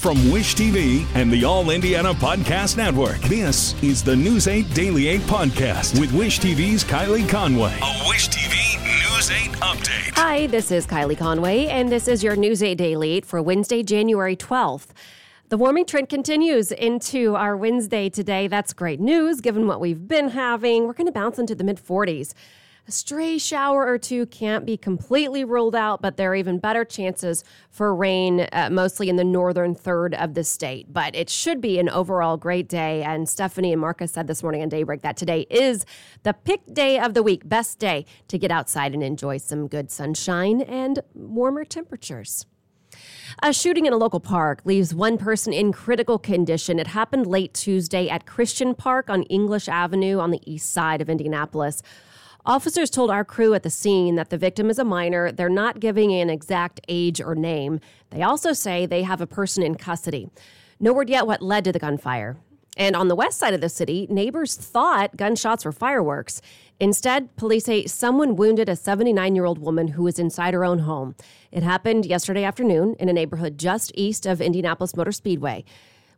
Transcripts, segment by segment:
From Wish TV and the All Indiana Podcast Network, this is the News 8 Daily 8 Podcast with Wish TV's Kylie Conway. A Wish TV News 8 update. Hi, this is Kylie Conway, and this is your News 8 Daily 8 for Wednesday, January 12th. The warming trend continues into our Wednesday today. That's great news given what we've been having. We're going to bounce into the mid 40s. A stray shower or two can't be completely ruled out, but there are even better chances for rain, uh, mostly in the northern third of the state. But it should be an overall great day. And Stephanie and Marcus said this morning on Daybreak that today is the pick day of the week, best day to get outside and enjoy some good sunshine and warmer temperatures. A shooting in a local park leaves one person in critical condition. It happened late Tuesday at Christian Park on English Avenue on the east side of Indianapolis. Officers told our crew at the scene that the victim is a minor. They're not giving an exact age or name. They also say they have a person in custody. No word yet what led to the gunfire. And on the west side of the city, neighbors thought gunshots were fireworks. Instead, police say someone wounded a 79 year old woman who was inside her own home. It happened yesterday afternoon in a neighborhood just east of Indianapolis Motor Speedway.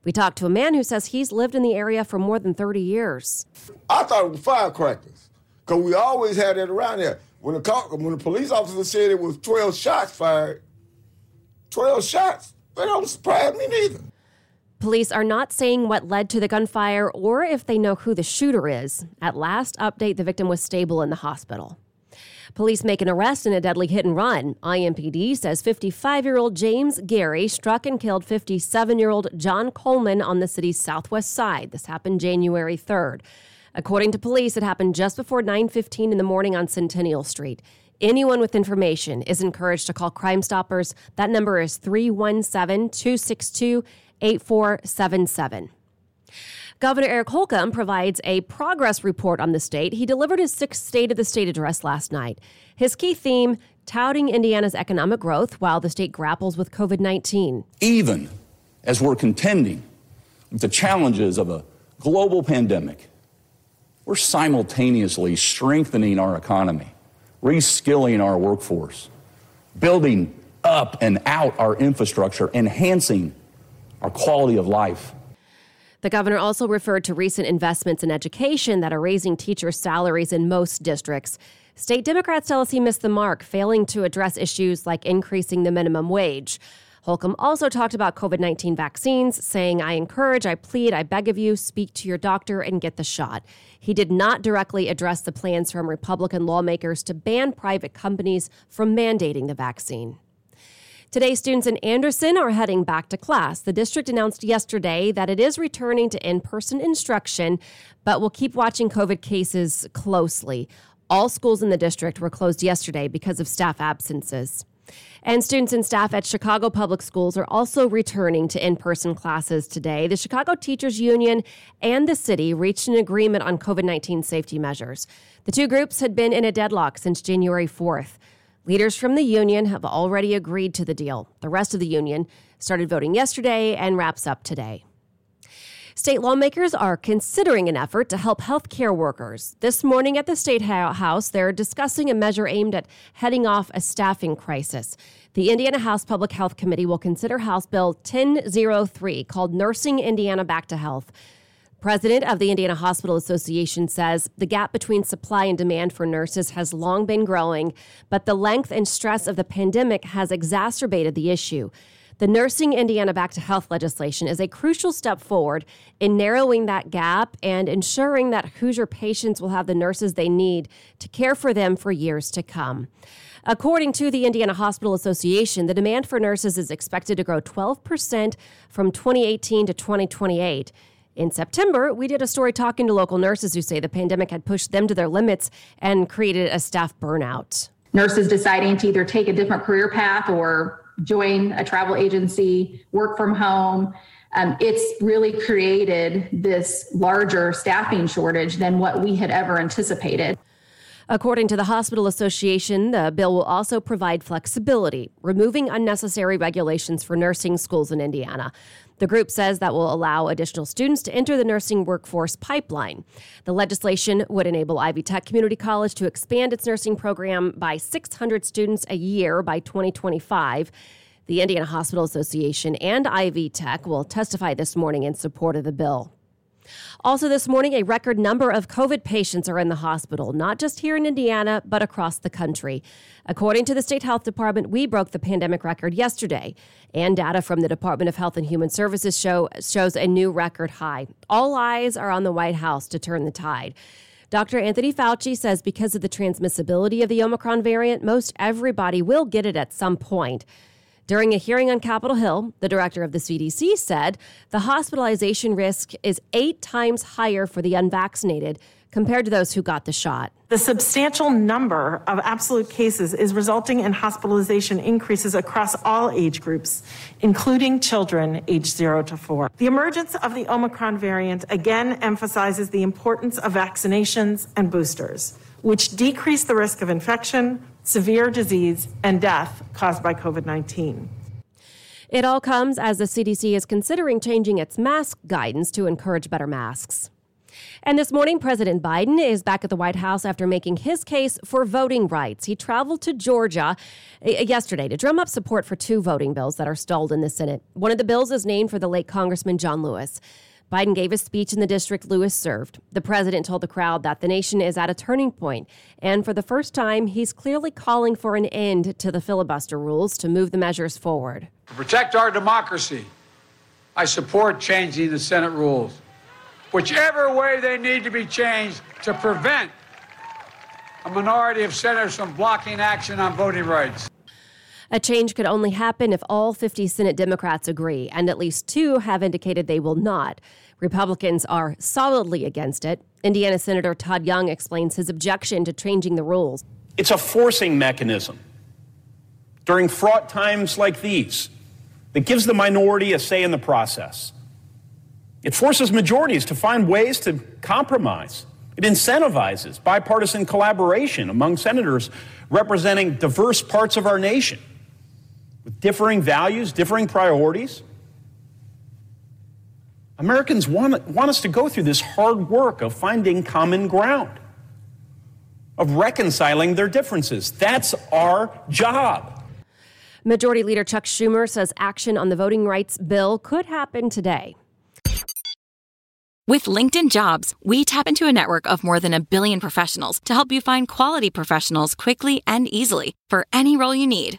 We talked to a man who says he's lived in the area for more than 30 years. I thought it was firecrackers. Because we always had that around here. When the, when the police officer said it was 12 shots fired, 12 shots, that don't surprise me neither. Police are not saying what led to the gunfire or if they know who the shooter is. At last update, the victim was stable in the hospital. Police make an arrest in a deadly hit and run. IMPD says 55 year old James Gary struck and killed 57 year old John Coleman on the city's southwest side. This happened January 3rd. According to police, it happened just before 9:15 in the morning on Centennial Street. Anyone with information is encouraged to call Crime Stoppers. That number is 317-262-8477. Governor Eric Holcomb provides a progress report on the state. He delivered his sixth State of the State address last night. His key theme touting Indiana's economic growth while the state grapples with COVID 19. Even as we're contending with the challenges of a global pandemic, we're simultaneously strengthening our economy, reskilling our workforce, building up and out our infrastructure, enhancing our quality of life. The governor also referred to recent investments in education that are raising teachers' salaries in most districts. State Democrats tell us he missed the mark, failing to address issues like increasing the minimum wage. Holcomb also talked about COVID 19 vaccines, saying, I encourage, I plead, I beg of you, speak to your doctor and get the shot. He did not directly address the plans from Republican lawmakers to ban private companies from mandating the vaccine. Today, students in Anderson are heading back to class. The district announced yesterday that it is returning to in person instruction, but will keep watching COVID cases closely. All schools in the district were closed yesterday because of staff absences. And students and staff at Chicago Public Schools are also returning to in person classes today. The Chicago Teachers Union and the city reached an agreement on COVID 19 safety measures. The two groups had been in a deadlock since January 4th. Leaders from the union have already agreed to the deal. The rest of the union started voting yesterday and wraps up today. State lawmakers are considering an effort to help healthcare workers. This morning at the State House, they're discussing a measure aimed at heading off a staffing crisis. The Indiana House Public Health Committee will consider House Bill 1003 called Nursing Indiana Back to Health. President of the Indiana Hospital Association says the gap between supply and demand for nurses has long been growing, but the length and stress of the pandemic has exacerbated the issue. The Nursing Indiana Back to Health legislation is a crucial step forward in narrowing that gap and ensuring that Hoosier patients will have the nurses they need to care for them for years to come. According to the Indiana Hospital Association, the demand for nurses is expected to grow 12% from 2018 to 2028. In September, we did a story talking to local nurses who say the pandemic had pushed them to their limits and created a staff burnout. Nurses deciding to either take a different career path or join a travel agency, work from home. Um, it's really created this larger staffing shortage than what we had ever anticipated. According to the Hospital Association, the bill will also provide flexibility, removing unnecessary regulations for nursing schools in Indiana. The group says that will allow additional students to enter the nursing workforce pipeline. The legislation would enable Ivy Tech Community College to expand its nursing program by 600 students a year by 2025. The Indiana Hospital Association and Ivy Tech will testify this morning in support of the bill. Also, this morning, a record number of COVID patients are in the hospital, not just here in Indiana, but across the country. According to the State Health Department, we broke the pandemic record yesterday, and data from the Department of Health and Human Services show, shows a new record high. All eyes are on the White House to turn the tide. Dr. Anthony Fauci says because of the transmissibility of the Omicron variant, most everybody will get it at some point. During a hearing on Capitol Hill, the director of the CDC said the hospitalization risk is eight times higher for the unvaccinated compared to those who got the shot. The substantial number of absolute cases is resulting in hospitalization increases across all age groups, including children aged 0 to 4. The emergence of the Omicron variant again emphasizes the importance of vaccinations and boosters, which decrease the risk of infection, severe disease, and death caused by COVID 19. It all comes as the CDC is considering changing its mask guidance to encourage better masks. And this morning, President Biden is back at the White House after making his case for voting rights. He traveled to Georgia uh, yesterday to drum up support for two voting bills that are stalled in the Senate. One of the bills is named for the late Congressman John Lewis. Biden gave a speech in the district Lewis served. The president told the crowd that the nation is at a turning point, and for the first time, he's clearly calling for an end to the filibuster rules to move the measures forward. To protect our democracy, I support changing the Senate rules, whichever way they need to be changed to prevent a minority of senators from blocking action on voting rights. A change could only happen if all 50 Senate Democrats agree, and at least two have indicated they will not. Republicans are solidly against it. Indiana Senator Todd Young explains his objection to changing the rules. It's a forcing mechanism during fraught times like these that gives the minority a say in the process. It forces majorities to find ways to compromise. It incentivizes bipartisan collaboration among senators representing diverse parts of our nation with differing values, differing priorities. Americans want, want us to go through this hard work of finding common ground, of reconciling their differences. That's our job. Majority Leader Chuck Schumer says action on the voting rights bill could happen today. With LinkedIn Jobs, we tap into a network of more than a billion professionals to help you find quality professionals quickly and easily for any role you need.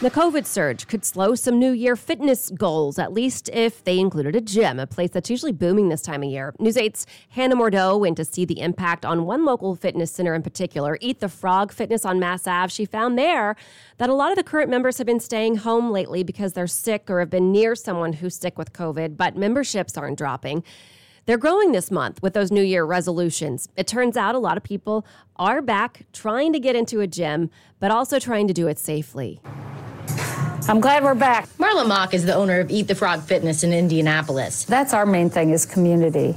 The COVID surge could slow some New Year fitness goals, at least if they included a gym, a place that's usually booming this time of year. News 8's Hannah Mordeau went to see the impact on one local fitness center in particular, Eat the Frog Fitness on Mass Ave. She found there that a lot of the current members have been staying home lately because they're sick or have been near someone who's sick with COVID, but memberships aren't dropping. They're growing this month with those New Year resolutions. It turns out a lot of people are back trying to get into a gym, but also trying to do it safely. I'm glad we're back. Marla Mock is the owner of Eat the Frog Fitness in Indianapolis. That's our main thing is community.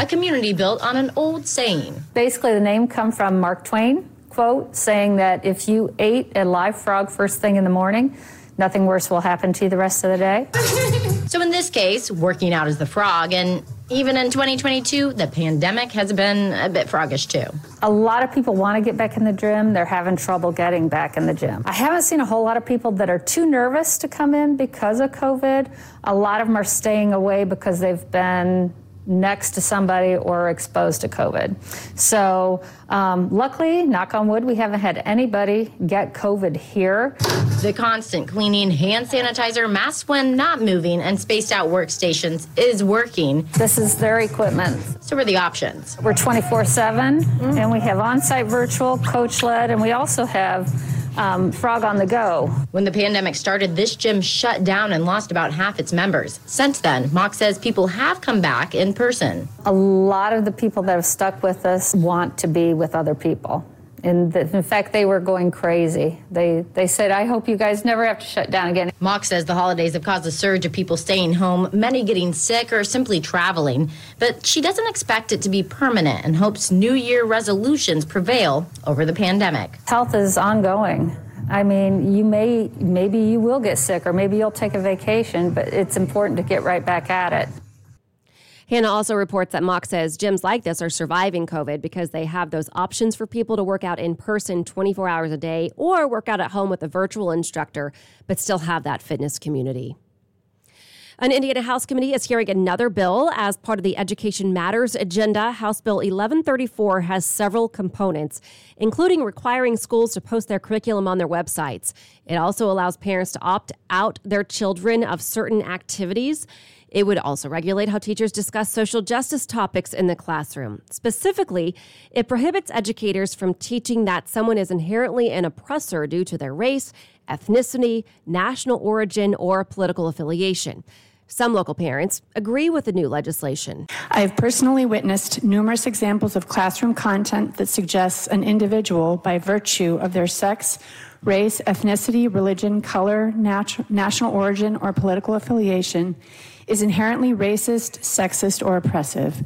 A community built on an old saying. Basically, the name come from Mark Twain quote saying that if you ate a live frog first thing in the morning, nothing worse will happen to you the rest of the day. so in this case, working out as the frog and even in 2022, the pandemic has been a bit froggish too. A lot of people want to get back in the gym. They're having trouble getting back in the gym. I haven't seen a whole lot of people that are too nervous to come in because of COVID. A lot of them are staying away because they've been next to somebody or exposed to COVID. So, um, luckily, knock on wood, we haven't had anybody get COVID here. The constant cleaning, hand sanitizer, masks when not moving, and spaced out workstations is working. This is their equipment. So, what are the options? We're 24 7, and we have on site virtual, coach led, and we also have um, Frog on the Go. When the pandemic started, this gym shut down and lost about half its members. Since then, Mock says people have come back in person. A lot of the people that have stuck with us want to be with other people. And in fact, they were going crazy. They they said, "I hope you guys never have to shut down again." Mock says the holidays have caused a surge of people staying home, many getting sick or simply traveling. But she doesn't expect it to be permanent and hopes New Year resolutions prevail over the pandemic. Health is ongoing. I mean, you may maybe you will get sick or maybe you'll take a vacation, but it's important to get right back at it. Hannah also reports that Mock says gyms like this are surviving COVID because they have those options for people to work out in person 24 hours a day or work out at home with a virtual instructor, but still have that fitness community. An Indiana House Committee is hearing another bill as part of the Education Matters agenda. House Bill 1134 has several components, including requiring schools to post their curriculum on their websites. It also allows parents to opt out their children of certain activities. It would also regulate how teachers discuss social justice topics in the classroom. Specifically, it prohibits educators from teaching that someone is inherently an oppressor due to their race, ethnicity, national origin, or political affiliation. Some local parents agree with the new legislation. I have personally witnessed numerous examples of classroom content that suggests an individual, by virtue of their sex, race, ethnicity, religion, color, nat- national origin, or political affiliation, is inherently racist, sexist, or oppressive.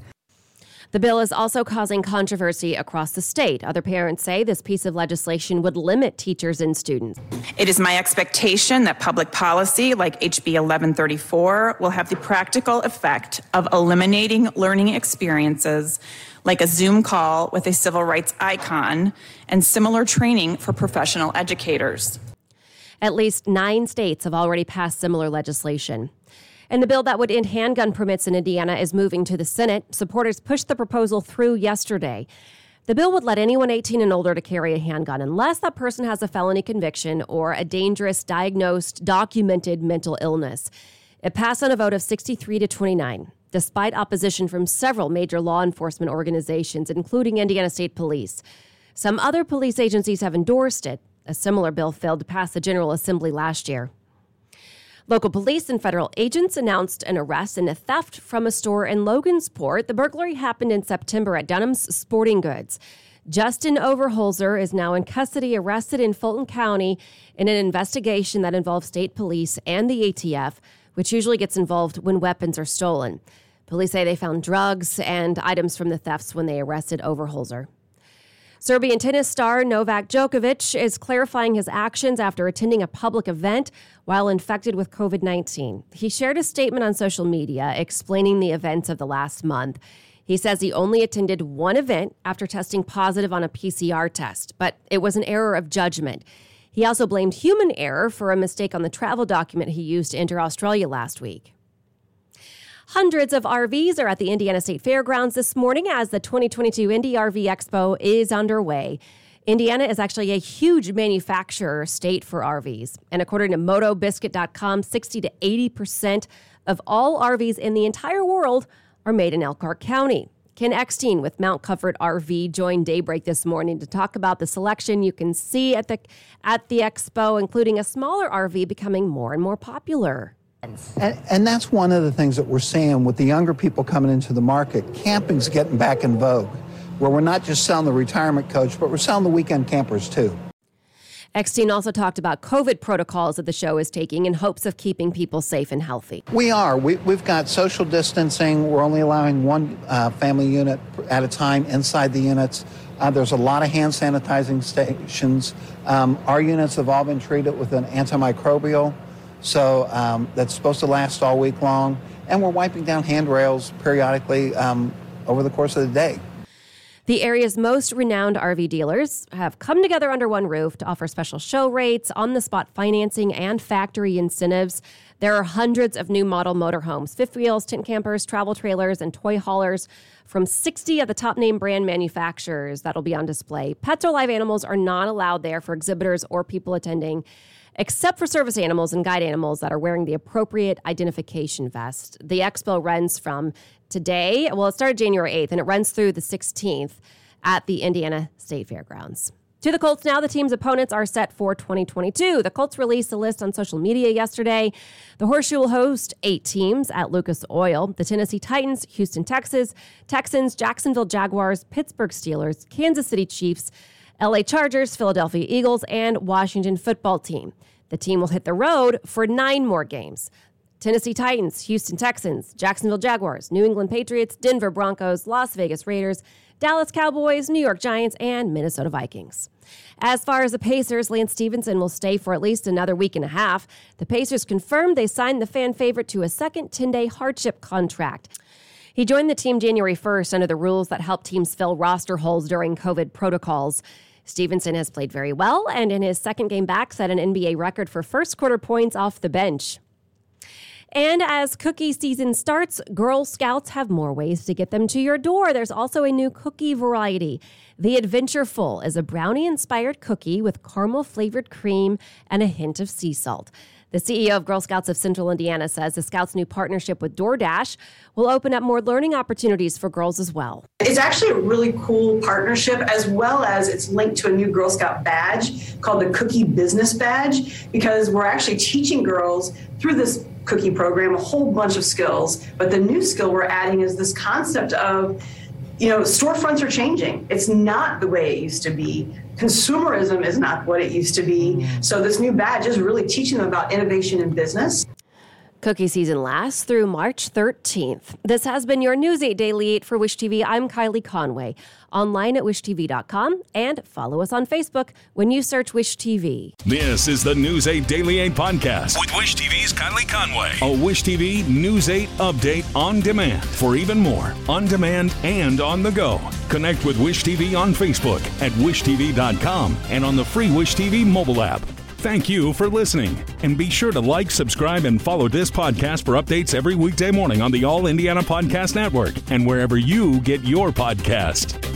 The bill is also causing controversy across the state. Other parents say this piece of legislation would limit teachers and students. It is my expectation that public policy like HB 1134 will have the practical effect of eliminating learning experiences like a Zoom call with a civil rights icon and similar training for professional educators. At least nine states have already passed similar legislation. And the bill that would end handgun permits in Indiana is moving to the Senate. Supporters pushed the proposal through yesterday. The bill would let anyone 18 and older to carry a handgun unless that person has a felony conviction or a dangerous, diagnosed, documented mental illness. It passed on a vote of 63 to 29, despite opposition from several major law enforcement organizations, including Indiana State Police. Some other police agencies have endorsed it. A similar bill failed to pass the General Assembly last year. Local police and federal agents announced an arrest in a theft from a store in Logansport. The burglary happened in September at Dunham's Sporting Goods. Justin Overholzer is now in custody, arrested in Fulton County in an investigation that involves state police and the ATF, which usually gets involved when weapons are stolen. Police say they found drugs and items from the thefts when they arrested Overholzer. Serbian tennis star Novak Djokovic is clarifying his actions after attending a public event while infected with COVID 19. He shared a statement on social media explaining the events of the last month. He says he only attended one event after testing positive on a PCR test, but it was an error of judgment. He also blamed human error for a mistake on the travel document he used to enter Australia last week. Hundreds of RVs are at the Indiana State Fairgrounds this morning as the 2022 Indy RV Expo is underway. Indiana is actually a huge manufacturer state for RVs. And according to MotorBiscuit.com, 60 to 80% of all RVs in the entire world are made in Elkhart County. Ken Eckstein with Mount Comfort RV joined Daybreak this morning to talk about the selection you can see at the at the expo, including a smaller RV becoming more and more popular. And, and, that's one of the things that we're seeing with the younger people coming into the market. Camping's getting back in vogue, where we're not just selling the retirement coach, but we're selling the weekend campers too. Eckstein also talked about COVID protocols that the show is taking in hopes of keeping people safe and healthy. We are. We, have got social distancing. We're only allowing one uh, family unit at a time inside the units. Uh, there's a lot of hand sanitizing stations. Um, our units have all been treated with an antimicrobial so um, that's supposed to last all week long. And we're wiping down handrails periodically um, over the course of the day. The area's most renowned RV dealers have come together under one roof to offer special show rates, on the spot financing, and factory incentives. There are hundreds of new model motorhomes, fifth wheels, tent campers, travel trailers, and toy haulers from 60 of the top name brand manufacturers that'll be on display. Pets or live animals are not allowed there for exhibitors or people attending, except for service animals and guide animals that are wearing the appropriate identification vest. The expo runs from today, well, it started January 8th, and it runs through the 16th at the Indiana State Fairgrounds. To the Colts now, the team's opponents are set for 2022. The Colts released a list on social media yesterday. The Horseshoe will host eight teams at Lucas Oil the Tennessee Titans, Houston, Texas, Texans, Jacksonville Jaguars, Pittsburgh Steelers, Kansas City Chiefs, LA Chargers, Philadelphia Eagles, and Washington football team. The team will hit the road for nine more games. Tennessee Titans, Houston Texans, Jacksonville Jaguars, New England Patriots, Denver Broncos, Las Vegas Raiders, Dallas Cowboys, New York Giants, and Minnesota Vikings. As far as the Pacers, Lance Stephenson will stay for at least another week and a half. The Pacers confirmed they signed the fan favorite to a second 10 day hardship contract. He joined the team January 1st under the rules that help teams fill roster holes during COVID protocols. Stephenson has played very well and in his second game back set an NBA record for first quarter points off the bench. And as cookie season starts, Girl Scouts have more ways to get them to your door. There's also a new cookie variety. The Adventureful is a brownie inspired cookie with caramel flavored cream and a hint of sea salt. The CEO of Girl Scouts of Central Indiana says the Scouts' new partnership with DoorDash will open up more learning opportunities for girls as well. It's actually a really cool partnership, as well as it's linked to a new Girl Scout badge called the Cookie Business Badge, because we're actually teaching girls through this cookie program a whole bunch of skills. But the new skill we're adding is this concept of you know, storefronts are changing. It's not the way it used to be. Consumerism is not what it used to be. Mm. So this new badge is really teaching them about innovation in business. Cookie season lasts through March 13th. This has been your News 8 Daily 8 for Wish TV. I'm Kylie Conway. Online at wishtv.com and follow us on Facebook when you search Wish TV. This is the News 8 Daily 8 podcast with Wish TV's Kylie Conway. A Wish TV News 8 update on demand for even more on demand and on the go. Connect with Wish TV on Facebook at wishtv.com and on the free Wish TV mobile app. Thank you for listening. And be sure to like, subscribe, and follow this podcast for updates every weekday morning on the All Indiana Podcast Network and wherever you get your podcast.